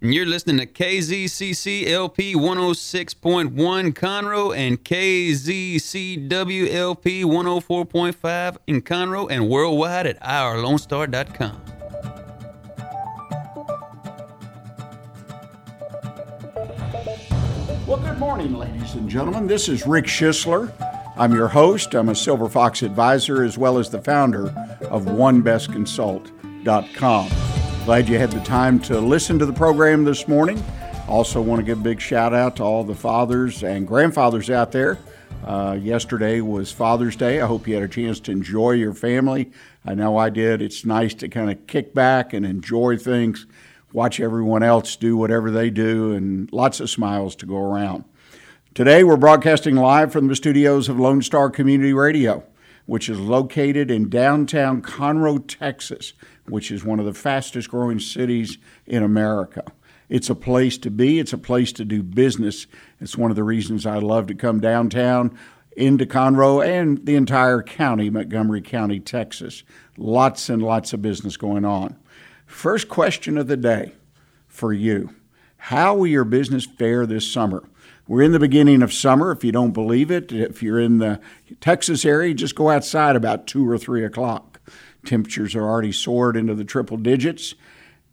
you're listening to KZCC LP 106.1 Conroe and KZCW LP 104.5 in Conroe and worldwide at irlonestar.com. Well, good morning, ladies and gentlemen. This is Rick Schissler. I'm your host. I'm a Silver Fox advisor as well as the founder of OneBestConsult.com. Glad you had the time to listen to the program this morning. Also, want to give a big shout out to all the fathers and grandfathers out there. Uh, yesterday was Father's Day. I hope you had a chance to enjoy your family. I know I did. It's nice to kind of kick back and enjoy things, watch everyone else do whatever they do, and lots of smiles to go around. Today, we're broadcasting live from the studios of Lone Star Community Radio, which is located in downtown Conroe, Texas, which is one of the fastest growing cities in America. It's a place to be, it's a place to do business. It's one of the reasons I love to come downtown into Conroe and the entire county, Montgomery County, Texas. Lots and lots of business going on. First question of the day for you How will your business fare this summer? We're in the beginning of summer. If you don't believe it, if you're in the Texas area, just go outside about two or three o'clock. Temperatures are already soared into the triple digits.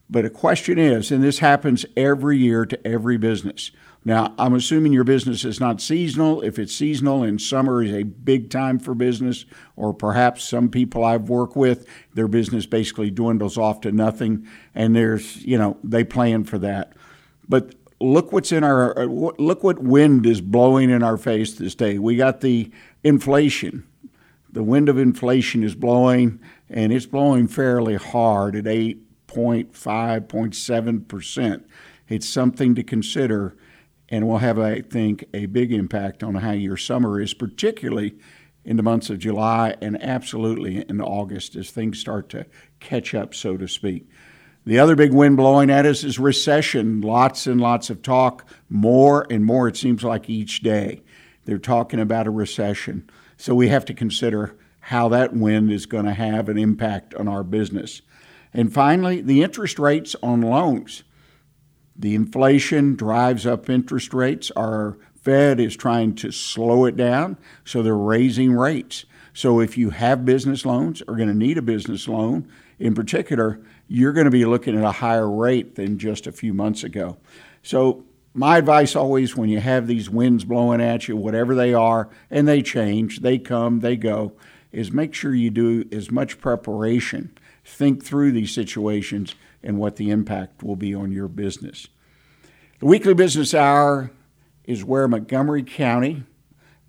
But a question is, and this happens every year to every business. Now, I'm assuming your business is not seasonal. If it's seasonal and summer is a big time for business, or perhaps some people I've worked with, their business basically dwindles off to nothing, and there's, you know, they plan for that. But look what's in our look what wind is blowing in our face this day. We got the inflation. The wind of inflation is blowing, and it's blowing fairly hard at 8.5, 7%. It's something to consider, and will have, I think, a big impact on how your summer is, particularly in the months of July and absolutely in August as things start to catch up, so to speak. The other big wind blowing at us is recession. Lots and lots of talk, more and more, it seems like each day. They're talking about a recession. So we have to consider how that wind is going to have an impact on our business. And finally, the interest rates on loans. The inflation drives up interest rates. Our Fed is trying to slow it down, so they're raising rates. So if you have business loans, or going to need a business loan in particular, you're going to be looking at a higher rate than just a few months ago. So, my advice always when you have these winds blowing at you, whatever they are, and they change, they come, they go, is make sure you do as much preparation, think through these situations and what the impact will be on your business. The weekly business hour is where Montgomery County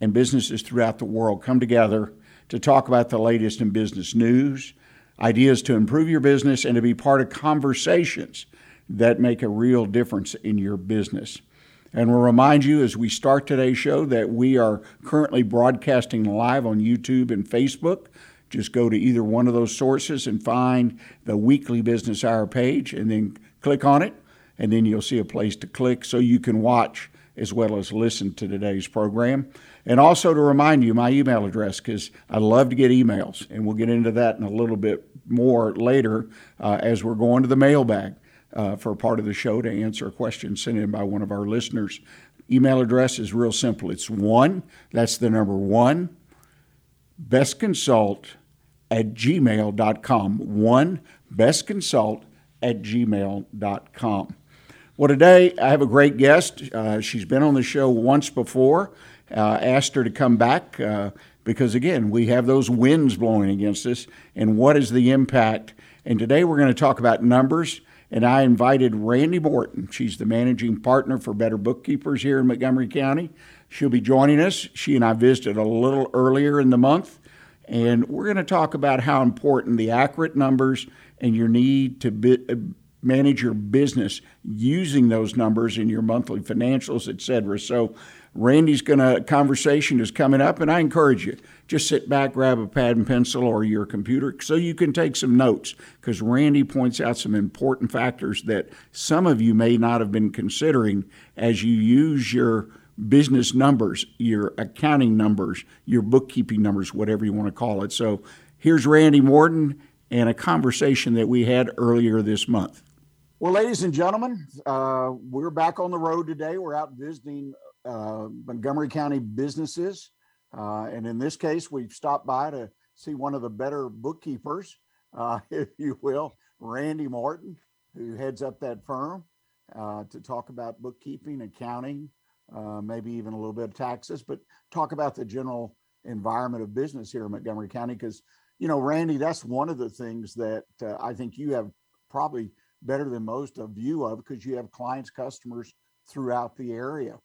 and businesses throughout the world come together to talk about the latest in business news, ideas to improve your business and to be part of conversations that make a real difference in your business. And we'll remind you as we start today's show that we are currently broadcasting live on YouTube and Facebook. Just go to either one of those sources and find the weekly business hour page and then click on it. And then you'll see a place to click so you can watch as well as listen to today's program. And also to remind you my email address because I love to get emails, and we'll get into that in a little bit more later uh, as we're going to the mailbag uh, for part of the show to answer a question sent in by one of our listeners. Email address is real simple. It's one, that's the number one, bestconsult at gmail.com. One, bestconsult at gmail.com. Well, today I have a great guest. Uh, she's been on the show once before. Uh, asked her to come back uh, because, again, we have those winds blowing against us. And what is the impact? And today we're going to talk about numbers. And I invited Randie Morton. She's the managing partner for Better Bookkeepers here in Montgomery County. She'll be joining us. She and I visited a little earlier in the month. And we're going to talk about how important the accurate numbers and your need to be, uh, manage your business using those numbers in your monthly financials, etc. So Randie's gonna conversation is coming up, and I encourage you just sit back, grab a pad and pencil or your computer so you can take some notes because Randie points out some important factors that some of you may not have been considering as you use your business numbers, your accounting numbers, your bookkeeping numbers, whatever you want to call it. So here's Randie Morton and a conversation that we had earlier this month. Well, ladies and gentlemen, uh, we're back on the road today. We're out visiting Montgomery County businesses. Uh, and in this case, we've stopped by to see one of the better bookkeepers, uh, if you will, Randie Morton, who heads up that firm uh, to talk about bookkeeping, accounting, uh, maybe even a little bit of taxes, but talk about the general environment of business here in Montgomery County. Because, you know, Randie, that's one of the things that uh, I think you have probably better than most a view of because you have clients, customers throughout the area.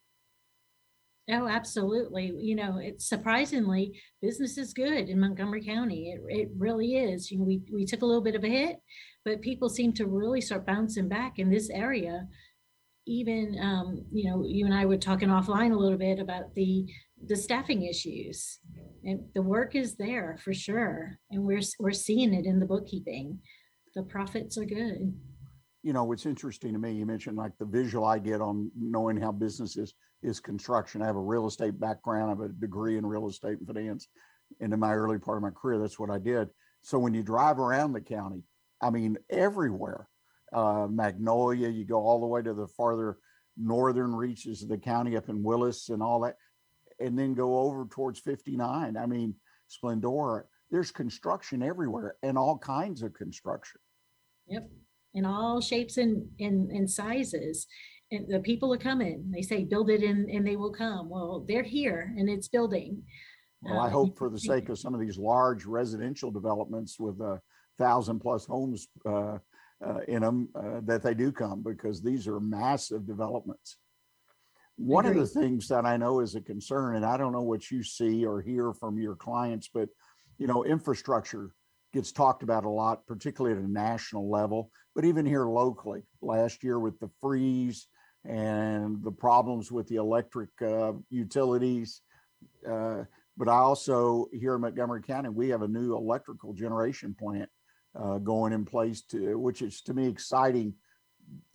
Oh, absolutely. You know, it's surprisingly, business is good in Montgomery County. It, it really is. You know, we, we took a little bit of a hit, but people seem to really start bouncing back in this area. Even, um, you know, you and I were talking offline a little bit about the the staffing issues, and the work is there for sure, and we're we're seeing it in the bookkeeping. The profits are good. You know, what's interesting to me, you mentioned like the visual I get on knowing how business is is construction. I have a real estate background. I have a degree in real estate and finance. And in my early part of my career, that's what I did. So when you drive around the county, I mean, everywhere, uh, Magnolia, you go all the way to the farther northern reaches of the county up in Willis and all that, and then go over towards 59. I mean, Splendora, there's construction everywhere and all kinds of construction. Yep. In all shapes and, and, and sizes and the people are coming. They say, build it and, and they will come. Well, they're here and it's building. Well, I Uh, hope for the sake of some of these large residential developments with a thousand plus homes uh, uh, in them, uh, that they do come because these are massive developments. One of the things that I know is a concern, and I don't know what you see or hear from your clients, but you know, infrastructure gets talked about a lot, particularly at a national level, but even here locally. Last year with the freeze and the problems with the electric uh, utilities. Uh, but I also here in Montgomery County, we have a new electrical generation plant uh, going in place to, which is to me exciting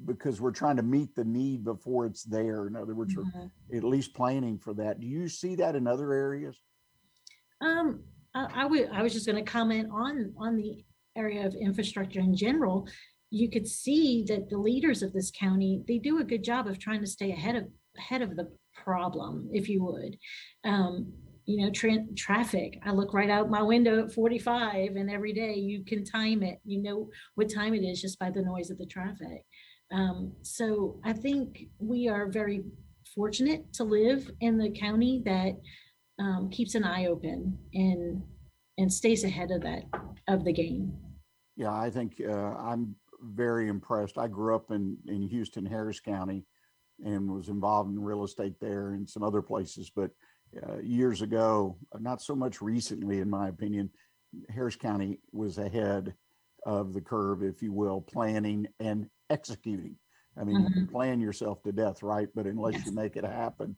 because we're trying to meet the need before it's there. In other words, we're Mhm. at least planning for that. Do you see that in other areas? Um, I, I I was just gonna comment on, on the area of infrastructure in general. You could see that the leaders of this county, they do a good job of trying to stay ahead of, ahead of the problem, if you would. Um, you know, tra- traffic, I look right out my window at forty-five and every day you can time it. You know what time it is just by the noise of the traffic. Um, so I think we are very fortunate to live in the county that um, keeps an eye open and and stays ahead of that of the game. Yeah, I think uh, I'm very impressed. I grew up in, in Houston, Harris County, and was involved in real estate there and some other places. But uh, years ago, not so much recently, in my opinion, Harris County was ahead of the curve, if you will, planning and executing. I mean, you can plan yourself to death, right? But unless you make it happen,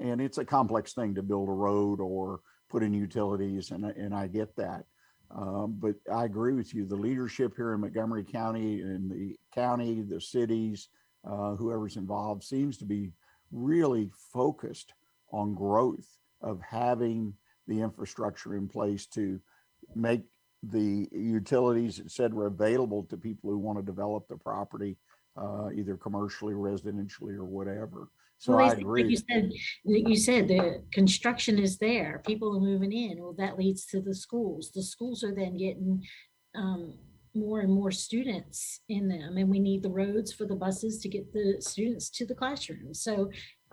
and it's a complex thing to build a road or put in utilities, and and I get that. Um, but I agree with you. The leadership here in Montgomery County and the county, the cities, uh, whoever's involved seems to be really focused on growth of having the infrastructure in place to make the utilities, et cetera, available to people who want to develop the property, uh, either commercially, residentially, or whatever. So Well, I say- like you said, like you said the construction is there. People are moving in. Well, that leads to the schools. The schools are then getting um, more and more students in them, and we need the roads for the buses to get the students to the classroom. So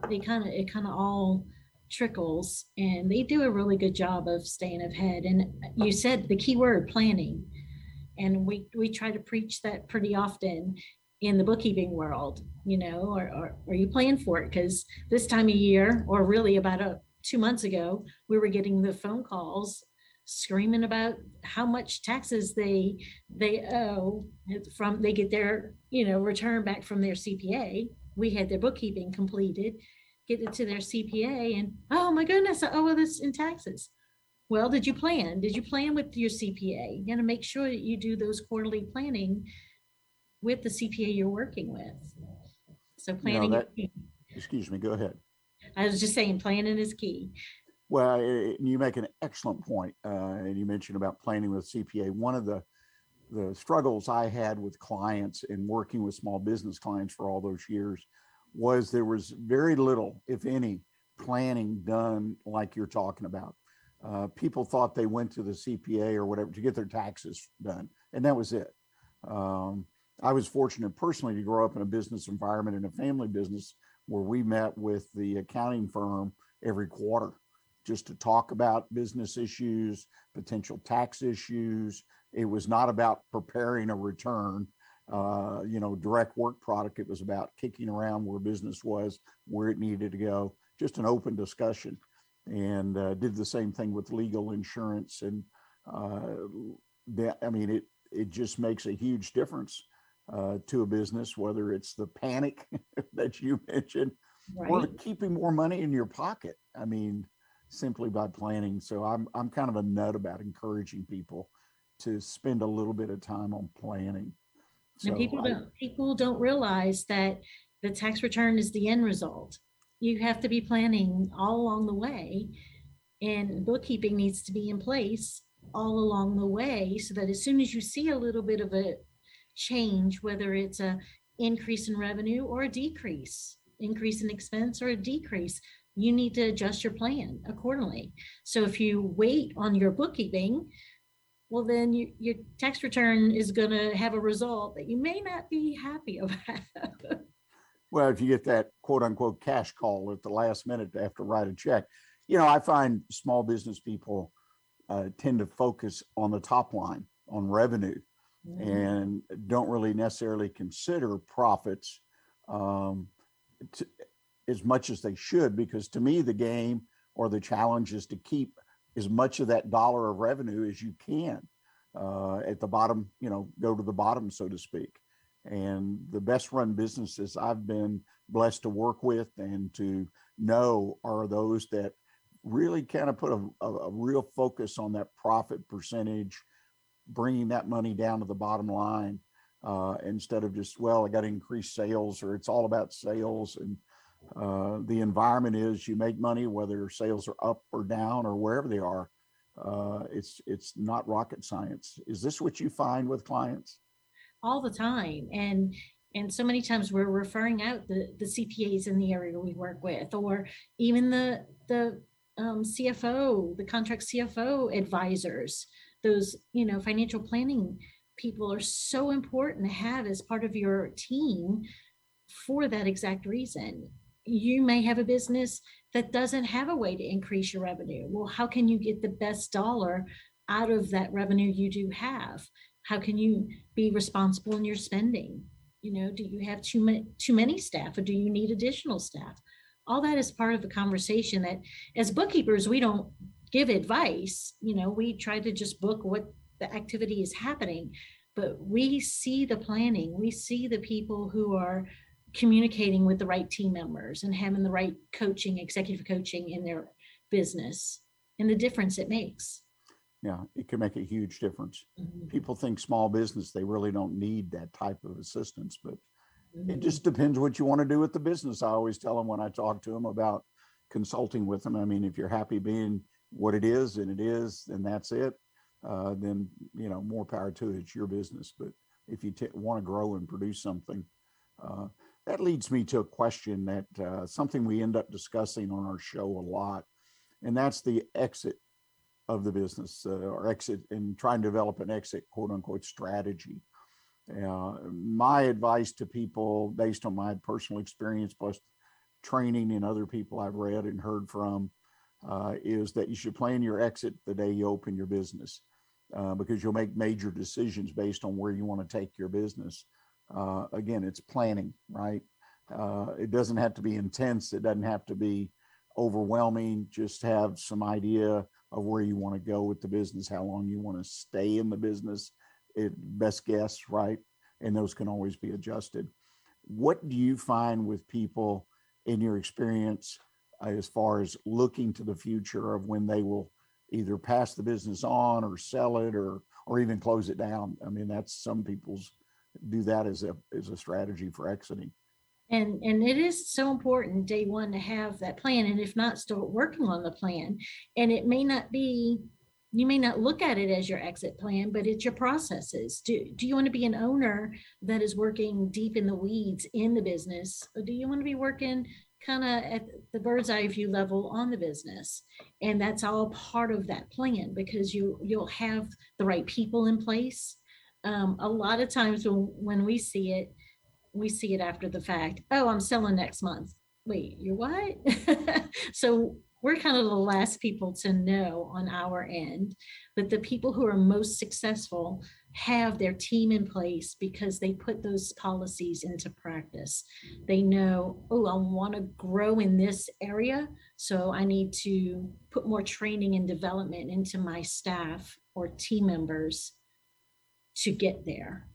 they kind of it kind of all trickles, and they do a really good job of staying ahead. And you said the key word planning, and we we try to preach that pretty often in the bookkeeping world, you know, or, or are you planning for it? Because this time of year, or really about a, two months ago, we were getting the phone calls screaming about how much taxes they they owe from they get their you know return back from their CPA. We had their bookkeeping completed, get it to their CPA, and oh my goodness, I owe this in taxes. Well, did you plan? Did you plan with your CPA? You got to make sure that you do those quarterly planning with the CPA you're working with. So planning, that- Excuse me, go ahead. I was just saying, planning is key. Well, eh, you make an excellent point, uh, and you mentioned about planning with CPA. One of the the struggles I had with clients and working with small business clients for all those years was there was very little, if any, planning done like you're talking about. Uh, people thought they went to the CPA or whatever to get their taxes done, and that was it. Um, I was fortunate personally to grow up in a business environment in a family business where we met with the accounting firm every quarter just to talk about business issues, potential tax issues. It was not about preparing a return, uh, you know, direct work product. It was about kicking around where business was, where it needed to go, just an open discussion. And uh, did the same thing with legal insurance. And uh, that, I mean, it, it just makes a huge difference uh, to a business, whether it's the panic that you mentioned or keeping more money in your pocket. I mean, simply by planning. So I'm I'm kind of a nut about encouraging people to spend a little bit of time on planning. So And people I- don't, people don't realize that the tax return is the end result. You have to be planning all along the way. And bookkeeping needs to be in place all along the way so that as soon as you see a little bit of a change, whether it's a increase in revenue or a decrease, increase in expense or a decrease, you need to adjust your plan accordingly. So if you wait on your bookkeeping, well, then you, your tax return is gonna have a result that you may not be happy about. well, if you get that quote unquote cash call at the last minute to have to write a check, you know, I find small business people uh, tend to focus on the top line, on revenue. And don't really necessarily consider profits um, to, as much as they should, because to me, the game or the challenge is to keep as much of that dollar of revenue as you can uh, at the bottom, you know, go to the bottom, so to speak. And the best run businesses I've been blessed to work with and to know are those that really kind of put a, a, a real focus on that profit percentage bringing that money down to the bottom line uh, instead of just well i got to increase sales or it's all about sales and uh, the environment is you make money whether sales are up or down or wherever they are uh, it's it's not rocket science. Is this what you find with clients? All the time and and so many times we're referring out the the cpas in the area we work with or even the the um, cfo the contract cfo advisors those you know financial planning people are so important to have as part of your team for that exact reason. You may have a business that doesn't have a way to increase your revenue. Well how can you get the best dollar out of that revenue you do have? How can you be responsible in your spending? You know do you have too many too many staff or do you need additional staff? All that is part of the conversation that as bookkeepers we don't give advice you know we try to just book what the activity is happening but we see the planning we see the people who are communicating with the right team members and having the right coaching executive coaching in their business and the difference it makes yeah it can make a huge difference Mhm. people think small business they really don't need that type of assistance but it Mhm. just depends what you want to do with the business. I always tell them when I talk to them about consulting with them. I mean, if you're happy being what it is and it is, and that's it, uh, then you know more power to it. It's your business. But if you t- want to grow and produce something, uh, that leads me to a question that uh, something we end up discussing on our show a lot, and that's the exit of the business uh, or exit and trying to develop an exit quote unquote strategy. Uh, my advice to people, based on my personal experience plus training and other people I've read and heard from, uh, is that you should plan your exit the day you open your business uh, because you'll make major decisions based on where you want to take your business. Uh, again, it's planning, right? Uh, it doesn't have to be intense, it doesn't have to be overwhelming. Just have some idea of where you want to go with the business, how long you want to stay in the business, it, best guess, right? And those can always be adjusted. What do you find with people in your experience Uh, as far as looking to the future of when they will either pass the business on or sell it or or even close it down? I mean, that's some people's do that as a as a strategy for exiting. And and it is so important day one to have that plan. And if not, start working on the plan. And it may not be, you may not look at it as your exit plan, but it's your processes. Do, do you want to be an owner that is working deep in the weeds in the business? Or do you want to be working kind of at the bird's eye view level on the business? And that's all part of that plan because you you'll have the right people in place. Um, a lot of times when, when we see it, we see it after the fact. Oh, I'm selling next month. Wait, you're what? so we're kind of the last people to know on our end. But the people who are most successful have their team in place because they put those policies into practice. They know, oh, I want to grow in this area. So I need to put more training and development into my staff or team members to get there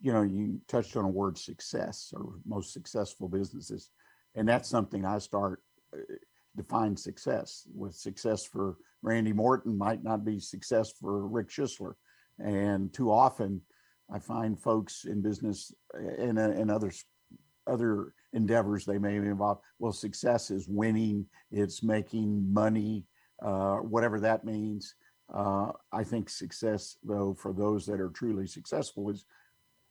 you know, you touched on a word success or most successful businesses. And that's something I start uh, define success with success for Randie Morton might not be success for Rick Schissler. And too often I find folks in business and, uh, and others, other endeavors they may be involved. Well, success is winning, it's making money, uh, whatever that means. Uh, I think success, though, for those that are truly successful is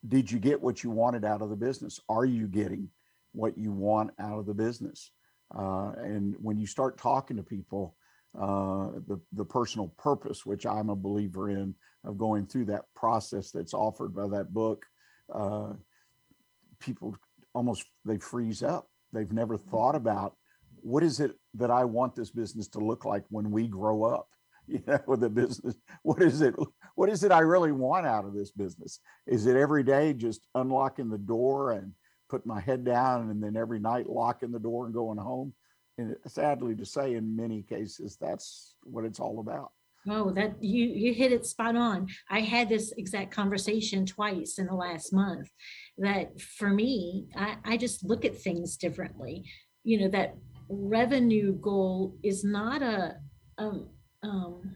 did you get what you wanted out of the business? Are you getting what you want out of the business? Uh, and when you start talking to people, uh, the the personal purpose, which I'm a believer in, of going through that process that's offered by that book, uh, people almost they freeze up. They've never thought about what is it that I want this business to look like when we grow up. You know, with the business, what is it? what is it I really want out of this business? Is it every day just unlocking the door and putting my head down and then every night locking the door and going home? And sadly to say, in many cases, that's what it's all about. Oh, that you you hit it spot on. I had this exact conversation twice in the last month. That for me, I, I just look at things differently. You know, that revenue goal is not a um, um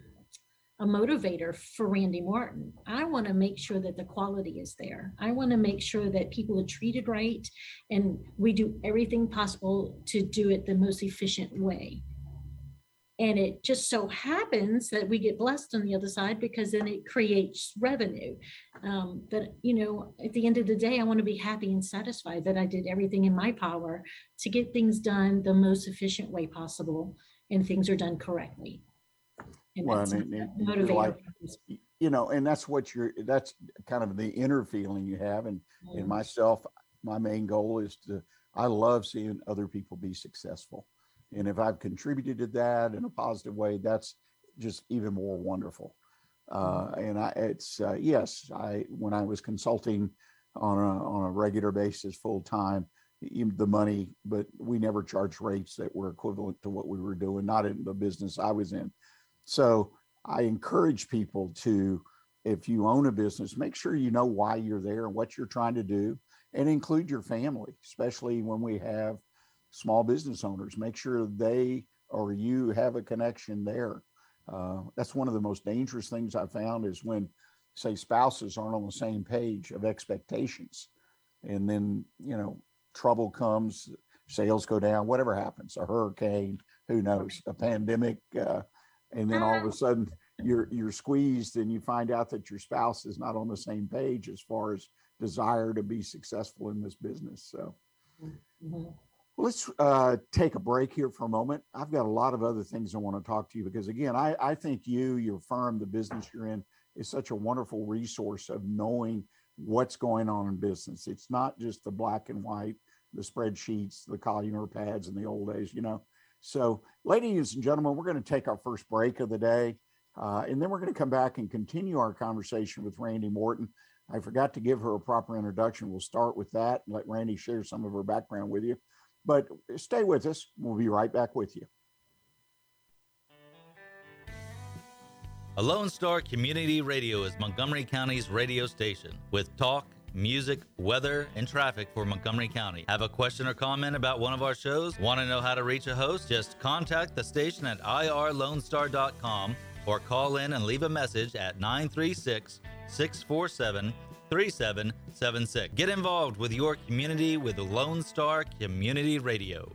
a motivator for Randie Morton. I want to make sure that the quality is there. I want to make sure that people are treated right and we do everything possible to do it the most efficient way. And it just so happens that we get blessed on the other side because then it creates revenue. Um, but, you know, at the end of the day, I want to be happy and satisfied that I did everything in my power to get things done the most efficient way possible and things are done correctly. And Well, that's and it- a you're like- you know, and that's what you're, that's kind of the inner feeling you have. And, Mm. and myself, my main goal is to, I love seeing other people be successful. And if I've contributed to that in a positive way, that's just even more wonderful. Uh, and I, it's, uh, yes, I, when I was consulting on a, on a regular basis, full time, the money, but we never charged rates that were equivalent to what we were doing, not in the business I was in. So I encourage people to, if you own a business, make sure you know why you're there and what you're trying to do and include your family, especially when we have small business owners. Make sure they or you have a connection there. Uh, that's one of the most dangerous things I found is when, say, spouses aren't on the same page of expectations. And then, you know, trouble comes, sales go down, whatever happens, a hurricane, who knows, a pandemic, uh, and then all of a sudden you're you're squeezed and you find out that your spouse is not on the same page as far as desire to be successful in this business so Mhm. Let's uh, take a break here for a moment i've got a lot of other things i want to talk to you because again i, I think you your firm the business you're in is such a wonderful resource of knowing what's going on in business it's not just the black and white the spreadsheets the columnar pads in the old days you know so, ladies and gentlemen, we're going to take our first break of the day, uh, and then we're going to come back and continue our conversation with Randie Morton. I forgot to give her a proper introduction. We'll start with that and let Randie share some of her background with you. But stay with us. We'll be right back with you. A Lone Star Community Radio is Montgomery County's radio station with talk, music, weather, and traffic for Montgomery County. Have a question or comment about one of our shows? Want to know how to reach a host? Just contact the station at irlonestar.com or call in and leave a message at 936 647 3776. Get involved with your community with Lone Star Community Radio.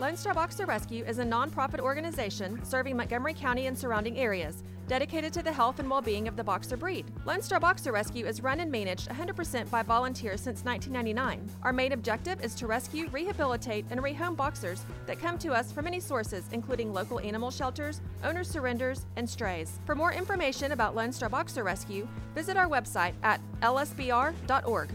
Lone Star Boxer Rescue is a nonprofit organization serving Montgomery County and surrounding areas, dedicated to the health and well being of the boxer breed. Lone Star Boxer Rescue is run and managed 100% by volunteers since 1999. Our main objective is to rescue, rehabilitate, and rehome boxers that come to us from many sources, including local animal shelters, owner surrenders, and strays. For more information about Lone Star Boxer Rescue, visit our website at lsbr.org.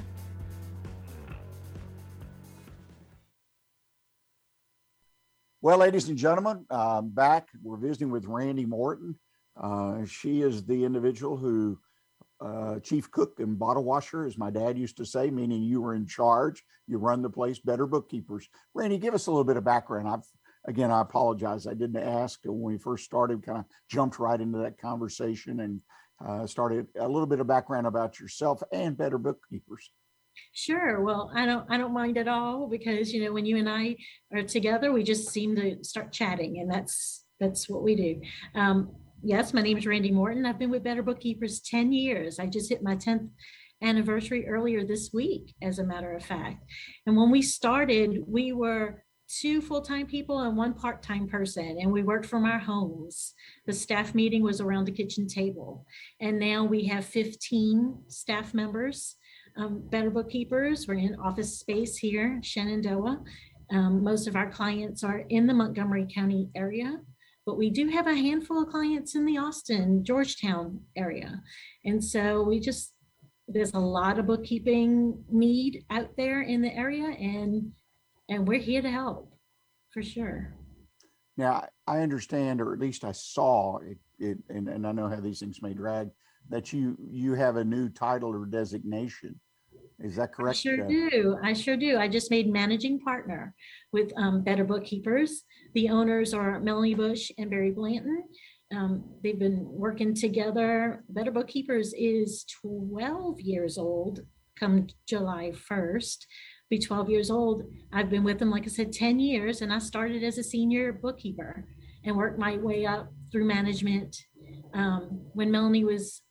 Well, ladies and gentlemen, um, back. We're visiting with Randie Morton. Uh, she is the individual who, uh, chief cook and bottle washer, as my dad used to say, meaning you were in charge. You run the place, better bookkeepers. Randie, give us a little bit of background. I've again, I apologize. I didn't ask when we first started. Kind of jumped right into that conversation and uh, started a little bit of background about yourself and better bookkeepers. Sure. Well, I don't I don't mind at all because you know when you and I are together, we just seem to start chatting, and that's that's what we do. Um, yes, my name is Randie Morton. I've been with Better Bookkeepers 10 years. I just hit my 10th anniversary earlier this week, as a matter of fact. And when we started, we were two full-time people and one part-time person and we worked from our homes the staff meeting was around the kitchen table and now we have 15 staff members um, better bookkeepers we're in office space here shenandoah um, most of our clients are in the montgomery county area but we do have a handful of clients in the austin georgetown area and so we just there's a lot of bookkeeping need out there in the area and and we're here to help for sure. Now, I understand, or at least I saw it, it and, and I know how these things may drag, that you you have a new title or designation. Is that correct? I sure do. I sure do. I just made managing partner with um, Better Bookkeepers. The owners are Melanie Bush and Barry Blanton. Um, they've been working together. Better Bookkeepers is 12 years old come July 1st be 12 years old. I've been with them, like I said, 10 years, and I started as a senior bookkeeper and worked my way up through management. Um, when Melanie was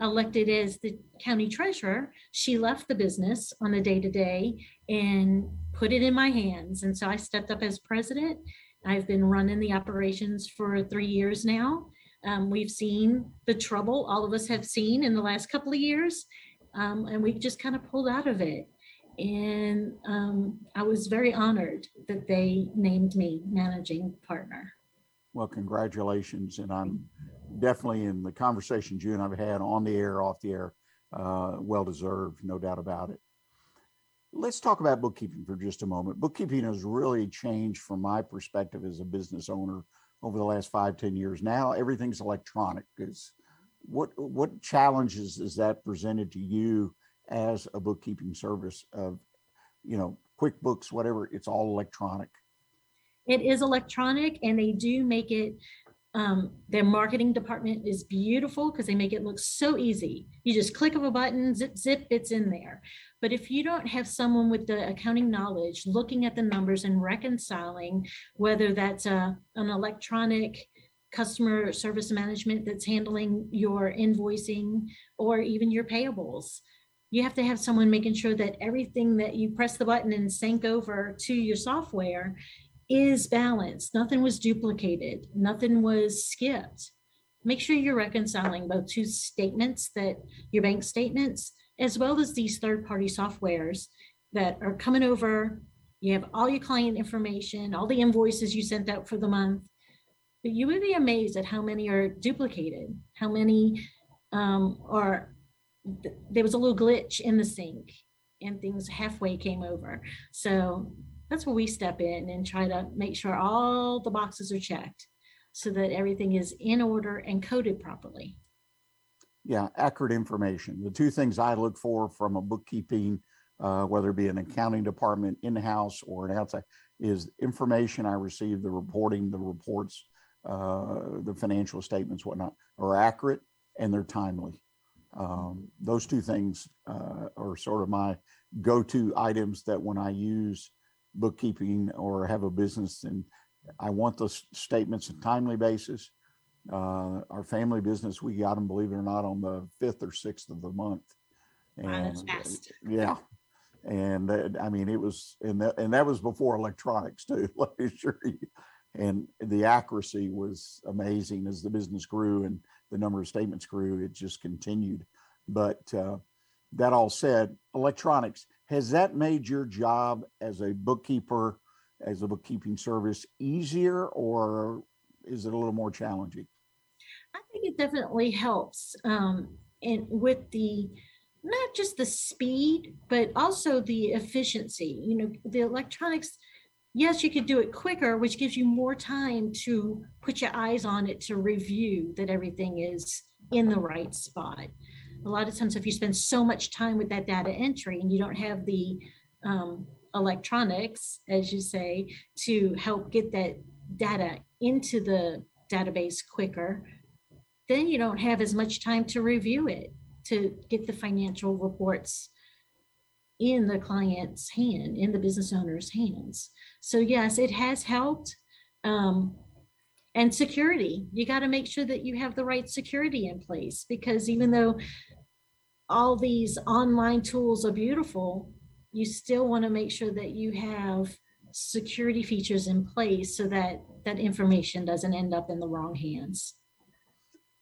elected as the county treasurer, she left the business on a day to day and put it in my hands. And so I stepped up as president. I've been running the operations for three years now. Um, we've seen the trouble all of us have seen in the last couple of years, um, and we just kind of pulled out of it. And um, I was very honored that they named me managing partner. Well, congratulations. And I'm definitely in the conversations you and I've had on the air, off the air, uh, well deserved, no doubt about it. Let's talk about bookkeeping for just a moment. Bookkeeping has really changed from my perspective as a business owner over the last five, ten years. Now everything's electronic. Is what what challenges is that presented to you as a bookkeeping service of, you know, QuickBooks, whatever, it's all electronic. It is electronic and they do make it, um, their marketing department is beautiful because they make it look so easy. You just click of a button, zip, zip, it's in there. But if you don't have someone with the accounting knowledge looking at the numbers and reconciling, whether that's a, an electronic customer service management that's handling your invoicing or even your payables, you have to have someone making sure that everything that you press the button and sync over to your software is balanced. Nothing was duplicated, nothing was skipped. Make sure you're reconciling both two statements that your bank statements, as well as these third party softwares that are coming over. You have all your client information, all the invoices you sent out for the month. But you would be amazed at how many are duplicated, how many um, are there was a little glitch in the sync and things halfway came over. So that's where we step in and try to make sure all the boxes are checked so that everything is in order and coded properly. Yeah, accurate information. The two things I look for from a bookkeeping, uh, whether it be an accounting department in-house or an outside, is information I receive, the reporting, the reports, uh, the financial statements, whatnot, are accurate and they're timely. Um, those two things uh, are sort of my go-to items that when I use bookkeeping or have a business and I want those statements on a timely basis. Uh, our family business, we got them, believe it or not, on the fifth or sixth of the month. And, uh, fast. Yeah. And that, I mean, it was, and that, and that was before electronics too, let me assure you. And the accuracy was amazing as the business grew and the number of statements grew, it just continued. But uh, that all said, electronics, has that made your job as a bookkeeper, as a bookkeeping service easier or is it a little more challenging? I think it definitely helps. Um, and with the, not just the speed, but also the efficiency, you know, the electronics, yes, you could do it quicker, which gives you more time to put your eyes on it to review that everything is in the right spot. A lot of times, if you spend so much time with that data entry and you don't have the um, electronics, as you say, to help get that data into the database quicker, then you don't have as much time to review it, to get the financial reports in the client's hand, in the business owner's hands. So yes, it has helped. Um, and security, you got to make sure that you have the right security in place because even though all these online tools are beautiful, you still want to make sure that you have security features in place so that that information doesn't end up in the wrong hands.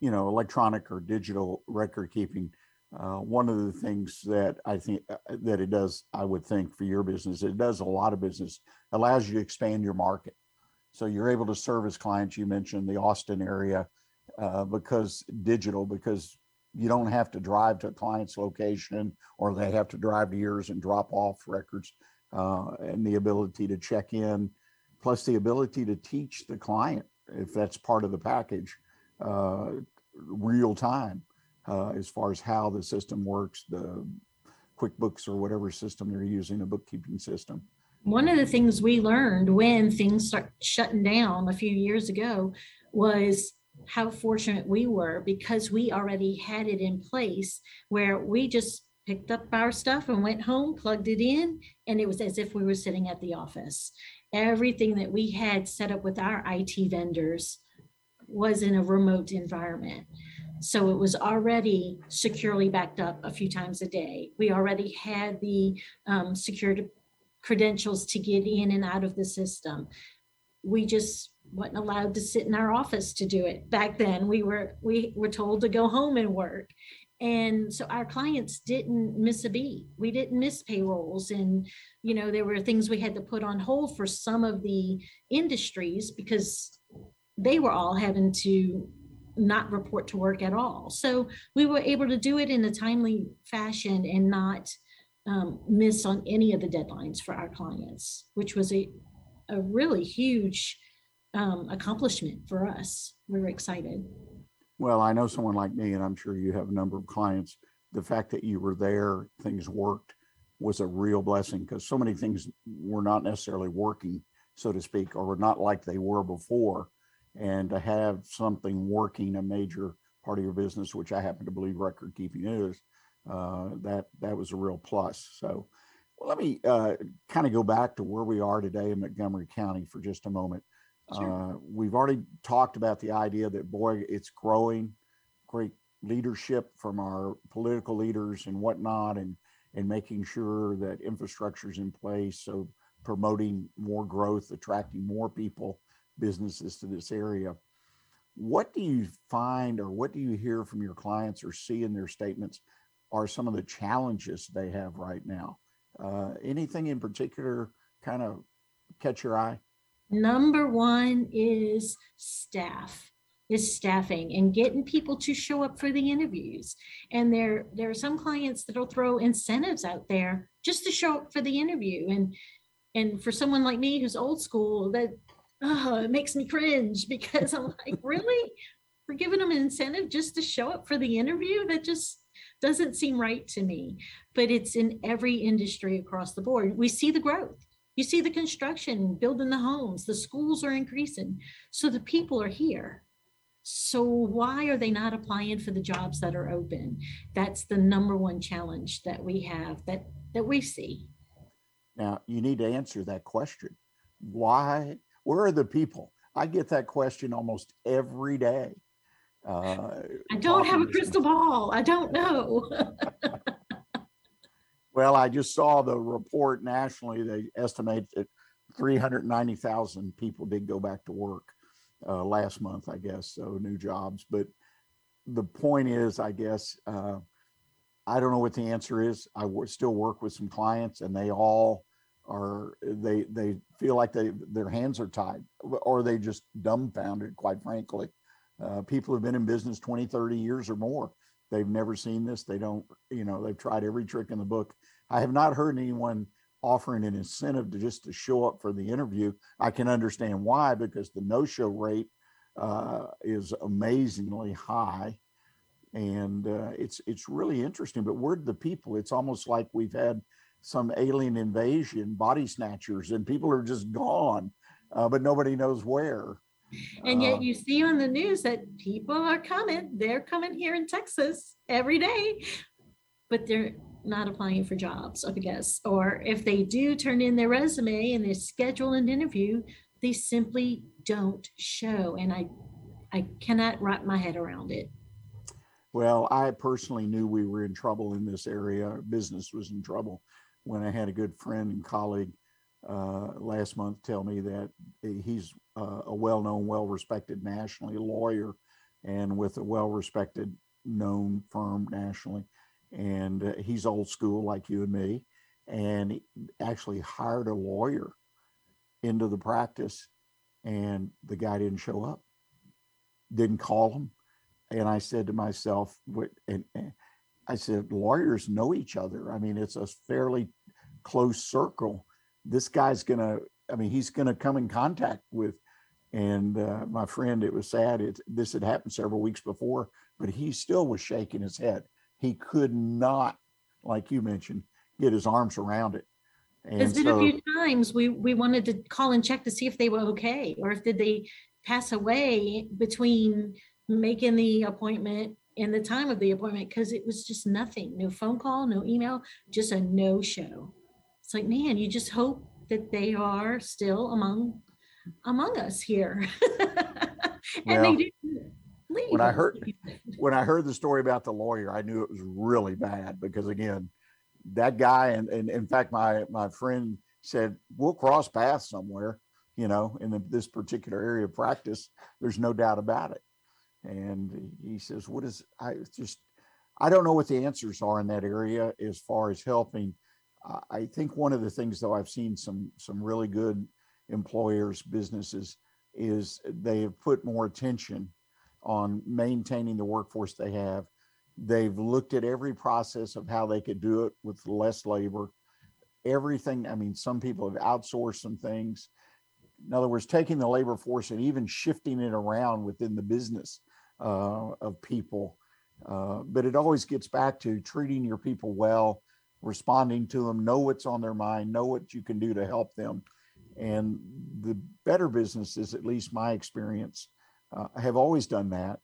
you know, electronic or digital record keeping, uh, one of the things that I think uh, that it does, I would think for your business, it does a lot of business, allows you to expand your market. So you're able to service clients. You mentioned the Austin area uh, because digital, because you don't have to drive to a client's location or they have to drive to yours and drop off records uh, and the ability to check in, plus the ability to teach the client if that's part of the package uh, real time uh, as far as how the system works, the QuickBooks or whatever system they're using, a bookkeeping system. One of the things we learned when things start shutting down a few years ago was how fortunate we were because we already had it in place where we just picked up our stuff and went home, plugged it in, and it was as if we were sitting at the office. Everything that we had set up with our IT vendors was in a remote environment. So it was already securely backed up a few times a day. We already had the um, security credentials to get in and out of the system. We just wasn't allowed to sit in our office to do it. Back then, we were we were told to go home and work. And so our clients didn't miss a beat. We didn't miss payrolls. And, you know, there were things we had to put on hold for some of the industries because they were all having to not report to work at all. So we were able to do it in a timely fashion and not um, miss on any of the deadlines for our clients, which was a, a really huge um, accomplishment for us. We were excited. Well, I know someone like me, and I'm sure you have a number of clients. The fact that you were there, things worked, was a real blessing because so many things were not necessarily working, so to speak, or were not like they were before. And to have something working, a major part of your business, which I happen to believe record keeping is, uh, that that was a real plus. So, well, let me uh, kind of go back to where we are today in Montgomery County for just a moment. Sure. Uh, we've already talked about the idea that boy, it's growing, great leadership from our political leaders and whatnot, and and making sure that infrastructure is in place. So promoting more growth, attracting more people, businesses to this area. What do you find, or what do you hear from your clients, or see in their statements, are some of the challenges they have right now? Uh, anything in particular kind of catch your eye? Number one is staff, is staffing and getting people to show up for the interviews. And there, there are some clients that'll throw incentives out there just to show up for the interview. And and for someone like me who's old school, that oh, it makes me cringe because I'm like, really? We're giving them an incentive just to show up for the interview? That just doesn't seem right to me. But it's in every industry across the board. We see the growth You see the construction, building the homes, the schools are increasing. So the people are here. So why are they not applying for the jobs that are open? That's the number one challenge that we have that that we see. Now, you need to answer that question. Why? Where are the people? I get that question almost every day. Uh, I don't have a crystal ball. I don't know. well, I just saw the report nationally. They estimate that 390,000 people did go back to work uh, last month, I guess. So new jobs. But the point is, I guess, uh, I don't know what the answer is. I w- still work with some clients, and they all are they they feel like they their hands are tied, or they just dumbfounded. Quite frankly, uh, people have been in business 20, 30 years or more. They've never seen this. They don't, you know, they've tried every trick in the book. I have not heard anyone offering an incentive to just to show up for the interview. I can understand why because the no-show rate uh, is amazingly high and uh, it's it's really interesting. But we're the people. It's almost like we've had some alien invasion, body snatchers, and people are just gone, uh, but nobody knows where. And yet, uh, you see on the news that people are coming. They're coming here in Texas every day, but they're not applying for jobs, I guess. Or if they do turn in their resume and they schedule an interview, they simply don't show. And I, I cannot wrap my head around it. Well, I personally knew we were in trouble in this area. Business was in trouble when I had a good friend and colleague uh, last month tell me that he's uh, a well-known, well-respected nationally lawyer, and with a well-respected, known firm nationally, and uh, he's old school like you and me, and he actually hired a lawyer into the practice, and the guy didn't show up, didn't call him, and I said to myself, what, and, and I said, lawyers know each other. I mean, it's a fairly close circle. This guy's to, I mean, he's to come in contact with, and uh, my friend, it was sad. It, this had happened several weeks before, but he still was shaking his head. He could not, like you mentioned, get his arms around it. And There's been so, a few times we we wanted to call and check to see if they were okay or if did they pass away between making the appointment and the time of the appointment because it was just nothing no phone call no email just a no show. It's like man you just hope that they are still among among us here. And well, they didn't leave when i heard when i heard the story about the lawyer i knew it was really bad because again that guy and, and in fact my my friend said we'll cross paths somewhere you know in the, this particular area of practice there's no doubt about it and he says, "What is I just I don't know what the answers are in that area as far as helping." I think one of the things though I've seen some some really good employers businesses is they have put more attention on maintaining the workforce they have. They've looked at every process of how they could do it with less labor. Everything, I mean, some people have outsourced some things. In other words, taking the labor force and even shifting it around within the business uh, of people. Uh, but it always gets back to treating your people well, responding to them, know what's on their mind, know what you can do to help them. And the better businesses, at least my experience, uh, have always done that.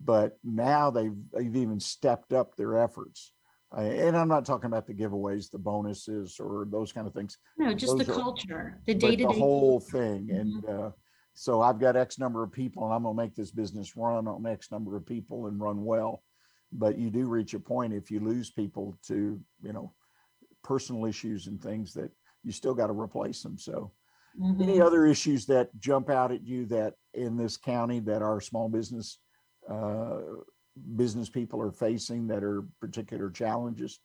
But now they've, they've even stepped up their efforts. Uh, and I'm not talking about the giveaways, the bonuses, or those kind of things. No, just those the are, culture, the day to day. The whole thing. Mm-hmm. And uh, so I've got X number of people and I'm going to make this business run on X number of people and run well. But you do reach a point if you lose people to, you know, personal issues and things that you still got to replace them. So, mm-hmm. any other issues that jump out at you that in this county that our small business uh, business people are facing that are particular challenges?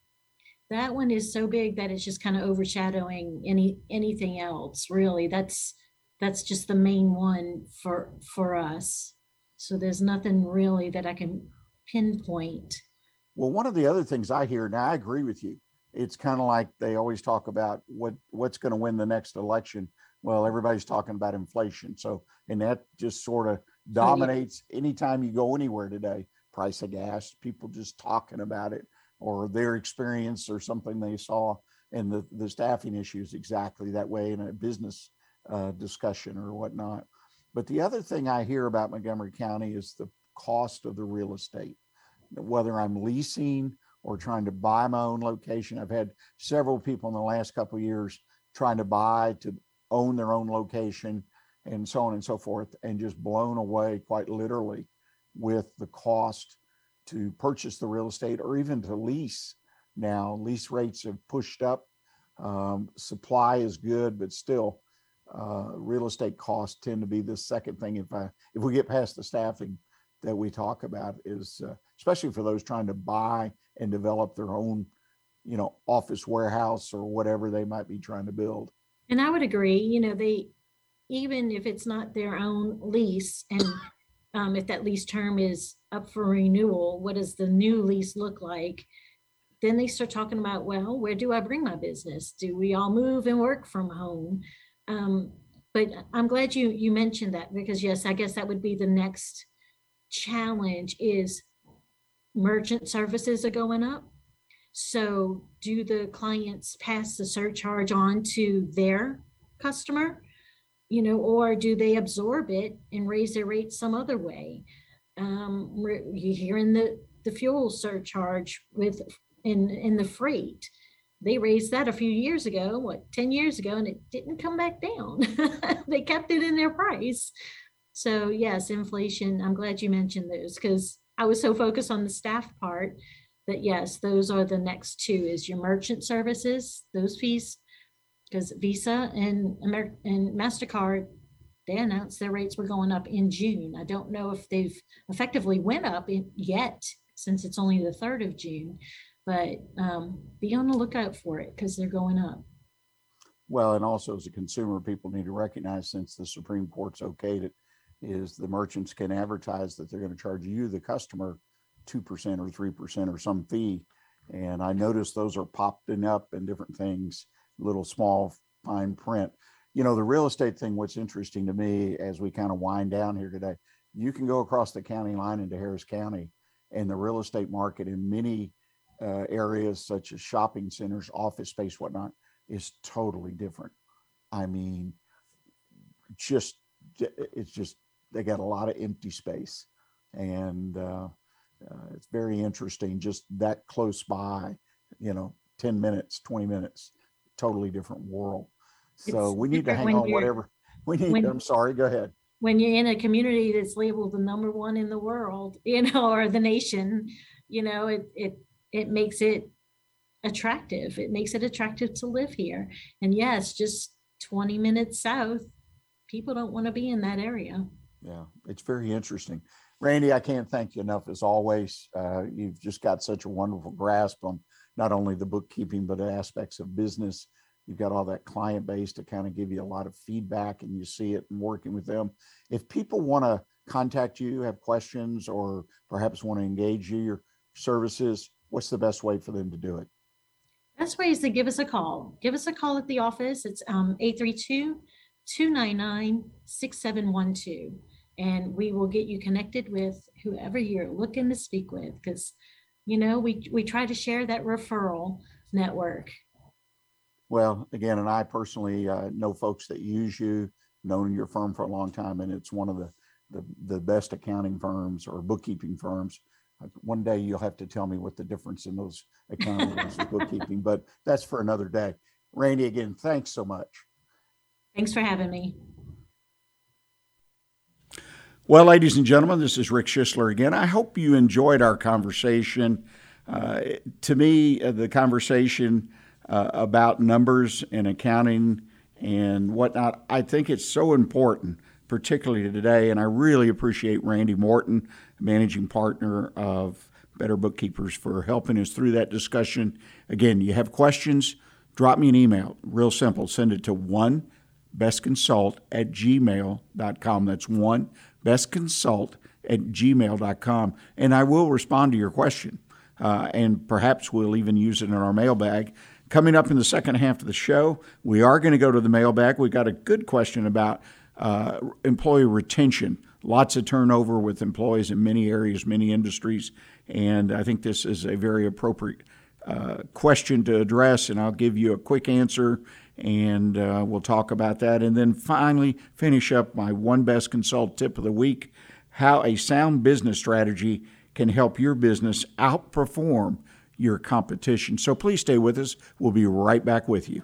That one is so big that it's just kind of overshadowing any anything else. Really, that's that's just the main one for for us. So there's nothing really that I can pinpoint. Well, one of the other things I hear, now I agree with you. It's kind of like they always talk about what what's going to win the next election. Well, everybody's talking about inflation. So, and that just sort of dominates anytime you go anywhere today. Price of gas, people just talking about it or their experience or something they saw. and the, the staffing issues exactly that way in a business uh, discussion or whatnot. But the other thing I hear about Montgomery County is the cost of the real estate, whether I'm leasing or trying to buy my own location. I've had several people in the last couple of years trying to buy to own their own location and so on and so forth, and just blown away quite literally with the cost to purchase the real estate or even to lease. Now, lease rates have pushed up. Um, supply is good, but still, uh, real estate costs tend to be the second thing. If I if we get past the staffing that we talk about, is uh, especially for those trying to buy and develop their own, you know, office warehouse or whatever they might be trying to build. And I would agree. You know, they even if it's not their own lease, and um, if that lease term is up for renewal, what does the new lease look like? Then they start talking about, well, where do I bring my business? Do we all move and work from home? Um, but I'm glad you you mentioned that because yes, I guess that would be the next challenge is merchant services are going up. So do the clients pass the surcharge on to their customer? You know, or do they absorb it and raise their rates some other way? Um, you hearing the the fuel surcharge with in in the freight they raised that a few years ago, what, 10 years ago, and it didn't come back down. they kept it in their price. So, yes, inflation, I'm glad you mentioned those because I was so focused on the staff part that, yes, those are the next two is your merchant services, those fees, because Visa and, Amer- and MasterCard, they announced their rates were going up in June. I don't know if they've effectively went up in, yet since it's only the 3rd of June but um, be on the lookout for it because they're going up. Well, and also as a consumer, people need to recognize since the Supreme Court's okayed it, is the merchants can advertise that they're going to charge you, the customer, 2% or 3% or some fee. And I noticed those are popping up in different things, little small fine print. You know, the real estate thing, what's interesting to me as we kind of wind down here today, you can go across the county line into Harris County and the real estate market in many uh, areas such as shopping centers, office space, whatnot, is totally different. I mean, just it's just they got a lot of empty space, and uh, uh, it's very interesting. Just that close by, you know, ten minutes, twenty minutes, totally different world. So It's we need to hang on whatever we need. when- I'm sorry. Go ahead. When you're in a community that's labeled the number one in the world, you know, or the nation, you know, it it it makes it attractive. It makes it attractive to live here. And yes, just 20 minutes south, people don't want to be in that area. Yeah, it's very interesting. Randie, I can't thank you enough as always. Uh, you've just got such a wonderful grasp on not only the bookkeeping, but aspects of business. You've got all that client base to kind of give you a lot of feedback and you see it and working with them. If people want to contact you, have questions, or perhaps want to engage you, your services, what's the best way for them to do it? Best way is to give us a call. Give us a call at the office. It's um 832-299-6712. And we will get you connected with whoever you're looking to speak with because you know we we try to share that referral network. Well, again, and I personally uh, know folks that use you, known your firm for a long time, and it's one of the the, the best accounting firms or bookkeeping firms. Uh, One day you'll have to tell me what the difference in those accounting is and bookkeeping, but that's for another day. Randie, again, thanks so much. Thanks for having me. Well, ladies and gentlemen, this is Rick Schissler again. I hope you enjoyed our conversation. Uh, to me, uh, the conversation uh, about numbers and accounting and whatnot, I think it's so important, particularly today. And I really appreciate Randie Morton, managing partner of Better Bookkeepers, for helping us through that discussion. Again, you have questions, drop me an email. Real simple. Send it to one at gmail.com. That's one bestconsult at gmail.com. And I will respond to your question. Uh, and perhaps we'll even use it in our mailbag. Coming up in the second half of the show, we are going to go to the mailbag. We got a good question about uh, employee retention. Lots of turnover with employees in many areas, many industries. And I think this is a very appropriate uh, question to address, and I'll give you a quick answer and uh, we'll talk about that. And then finally, finish up my one best consult tip of the week how a sound business strategy can help your business outperform your competition. So please stay with us. We'll be right back with you.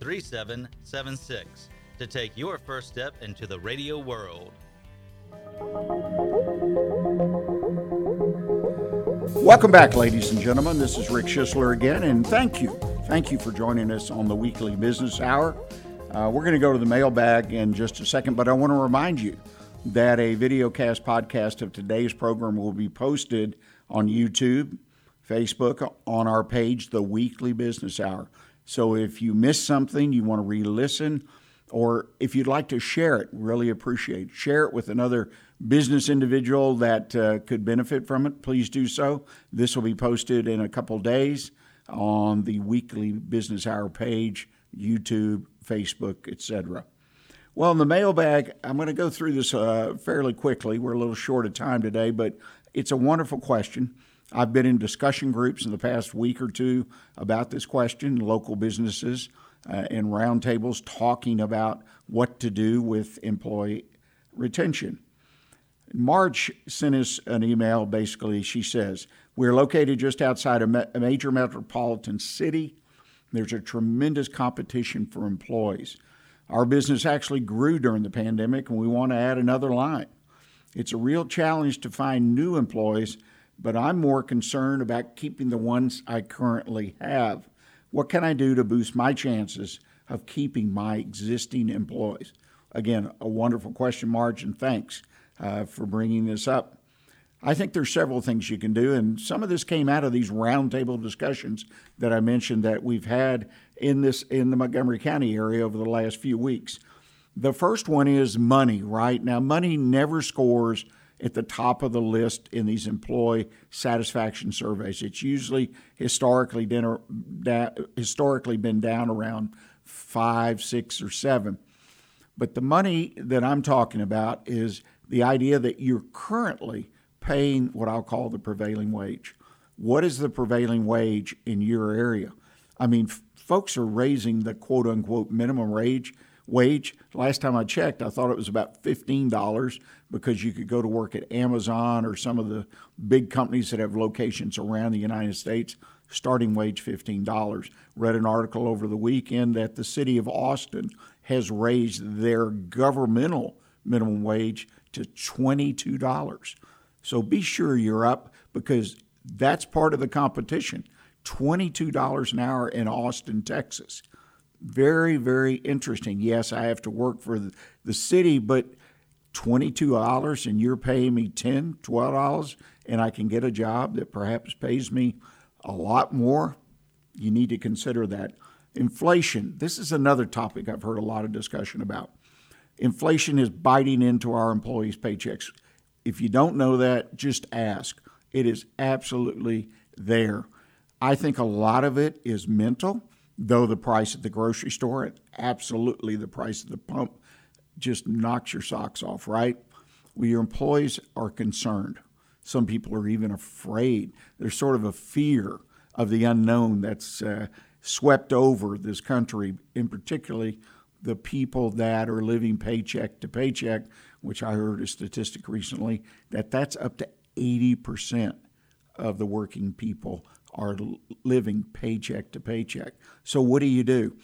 3776 to take your first step into the radio world. Welcome back, ladies and gentlemen. This is Rick Schissler again, and thank you. Thank you for joining us on the weekly business hour. Uh, we're going to go to the mailbag in just a second, but I want to remind you that a videocast podcast of today's program will be posted on YouTube, Facebook, on our page, The Weekly Business Hour. So if you miss something, you want to re listen, or if you'd like to share it, really appreciate it. Share it with another business individual that uh, could benefit from it, please do so. This will be posted in a couple days on the weekly business hour page, YouTube, Facebook, etc. Well, in the mailbag, I'm going to go through this uh, fairly quickly. We're a little short of time today, but it's a wonderful question. I've been in discussion groups in the past week or two about this question, local businesses uh, and roundtables talking about what to do with employee retention. Marge sent us an email. Basically, she says, We're located just outside a, a major metropolitan city. There's a tremendous competition for employees. Our business actually grew during the pandemic, and we want to add another line. It's a real challenge to find new employees but I'm more concerned about keeping the ones I currently have. What can I do to boost my chances of keeping my existing employees? Again, a wonderful question, Marge, and thanks uh, for bringing this up. I think there's several things you can do, and some of this came out of these roundtable discussions that I mentioned that we've had in this in the Montgomery County area over the last few weeks. The first one is money, right? Now, money never scores at the top of the list in these employee satisfaction surveys. It's usually historically been, historically been down around five, six, or seven. But the money that I'm talking about is the idea that you're currently paying what I'll call the prevailing wage. What is the prevailing wage in your area? I mean, f- folks are raising the quote unquote minimum wage wage. Last time I checked, I thought it was about $15 because you could go to work at Amazon or some of the big companies that have locations around the United States. Starting wage $15. Read an article over the weekend that the city of Austin has raised their governmental minimum wage to $22. So be sure you're up because that's part of the competition. $22 an hour in Austin, Texas very, very interesting. Yes, I have to work for the, city, but $22 and you're paying me $10, $12, and I can get a job that perhaps pays me a lot more. You need to consider that. Inflation. This is another topic I've heard a lot of discussion about. Inflation is biting into our employees' paychecks. If you don't know that, just ask. It is absolutely there. I think a lot of it is mental though the price at the grocery store and absolutely the price at the pump just knocks your socks off, right? Well, your employees are concerned. Some people are even afraid. There's sort of a fear of the unknown that's uh, swept over this country, in particularly the people that are living paycheck to paycheck, which I heard a statistic recently that that's up to 80% of the working people are living paycheck to paycheck. So, what do you do?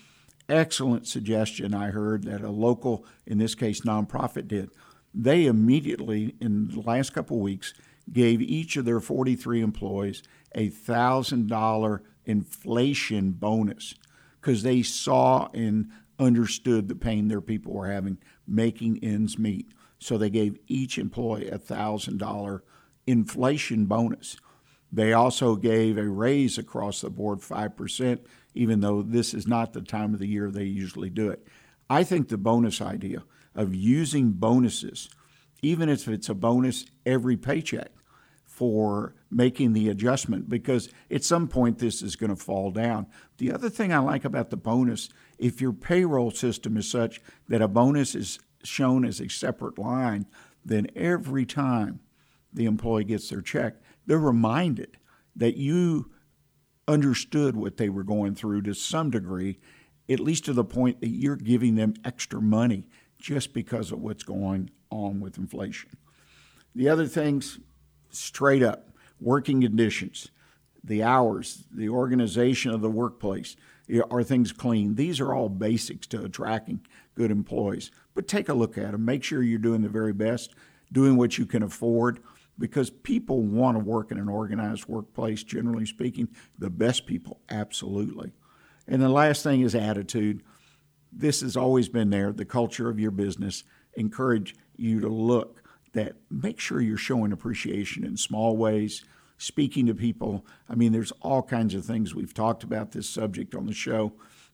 Excellent suggestion I heard that a local, in this case, nonprofit did. They immediately, in the last couple of weeks, gave each of their 43 employees a $1,000 inflation bonus because they saw and understood the pain their people were having making ends meet. So they gave each employee a thousand dollar inflation bonus. They also gave a raise across the board, 5%, even though this is not the time of the year they usually do it. I think the bonus idea of using bonuses, even if it's a bonus every paycheck, for making the adjustment because at some point this is going to fall down. The other thing I like about the bonus, if your payroll system is such that a bonus is shown as a separate line, then every time the employee gets their check, they're reminded that you understood what they were going through to some degree, at least to the point that you're giving them extra money just because of what's going on with inflation. The other things, straight up, working conditions, the hours, the organization of the workplace, are things clean? These are all basics to attracting good employees. But take a look at them. Make sure you're doing the very best, doing what you can afford, because people want to work in an organized workplace, generally speaking. The best people, absolutely. And the last thing is attitude. This has always been there, the culture of your business. Encourage you to look that make sure you're showing appreciation in small ways, speaking to people. I mean, there's all kinds of things we've talked about this subject on the show,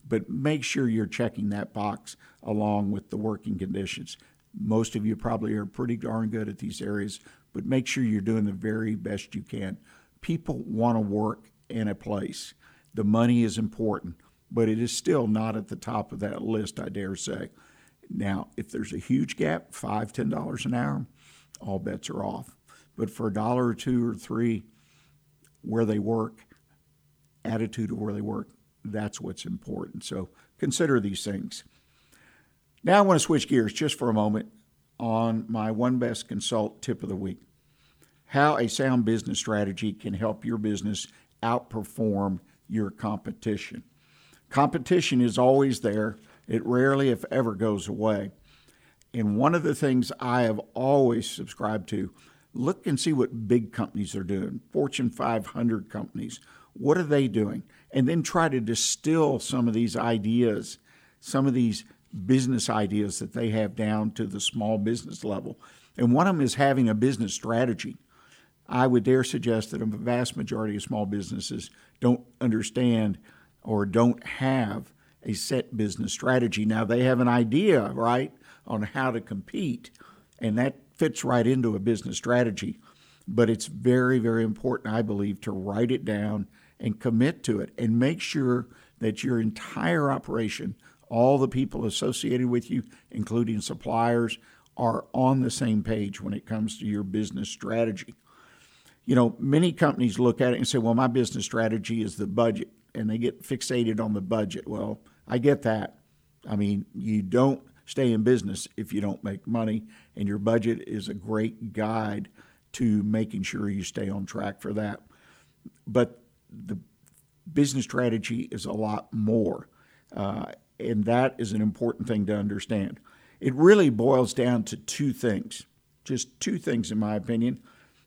but make sure you're checking that box along with the working conditions. Most of you probably are pretty darn good at these areas, but make sure you're doing the very best you can. People want to work in a place. The money is important, but it is still not at the top of that list, I dare say. Now, if there's a huge gap, five, ten dollars an hour, all bets are off. But for a dollar or two or three where they work, attitude of where they work, that's what's important. So consider these things. Now I want to switch gears just for a moment on my One Best Consult tip of the week. How a sound business strategy can help your business outperform your competition. Competition is always there. It rarely, if ever, goes away. And one of the things I have always subscribed to look and see what big companies are doing, Fortune 500 companies. What are they doing? And then try to distill some of these ideas, some of these business ideas that they have down to the small business level. And one of them is having a business strategy. I would dare suggest that a vast majority of small businesses don't understand or don't have a set business strategy. Now, they have an idea, right, on how to compete, and that fits right into a business strategy. But it's very, very important, I believe, to write it down and commit to it and make sure that your entire operation all the people associated with you, including suppliers, are on the same page when it comes to your business strategy. You know, many companies look at it and say, well, my business strategy is the budget, and they get fixated on the budget. Well, I get that. I mean, you don't stay in business if you don't make money, and your budget is a great guide to making sure you stay on track for that. But the business strategy is a lot more. Uh, and that is an important thing to understand. It really boils down to two things, just two things, in my opinion.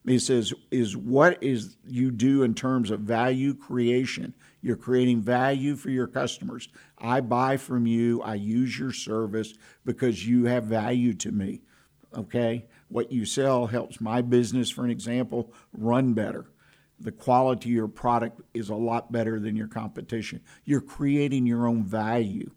It says, is what is you do in terms of value creation. You're creating value for your customers. I buy from you, I use your service because you have value to me. Okay? What you sell helps my business, for an example, run better. The quality of your product is a lot better than your competition. You're creating your own value.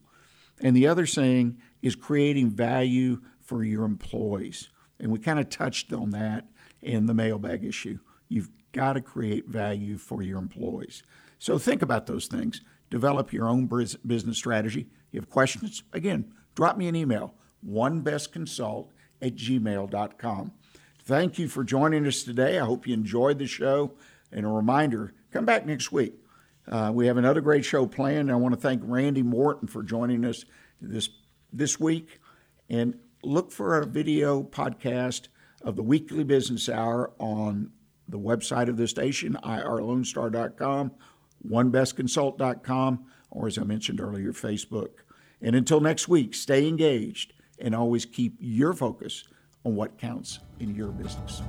And the other saying is creating value for your employees. And we kind of touched on that in the mailbag issue. You've got to create value for your employees. So think about those things. Develop your own business strategy. You have questions? Again, drop me an email, onebestconsult at gmail.com. Thank you for joining us today. I hope you enjoyed the show. And a reminder come back next week. Uh, we have another great show planned. I want to thank Randie Morton for joining us this this week, and look for a video podcast of the weekly business hour on the website of the station, irlonestar.com, onebestconsult.com, or as I mentioned earlier, Facebook. And until next week, stay engaged and always keep your focus on what counts in your business.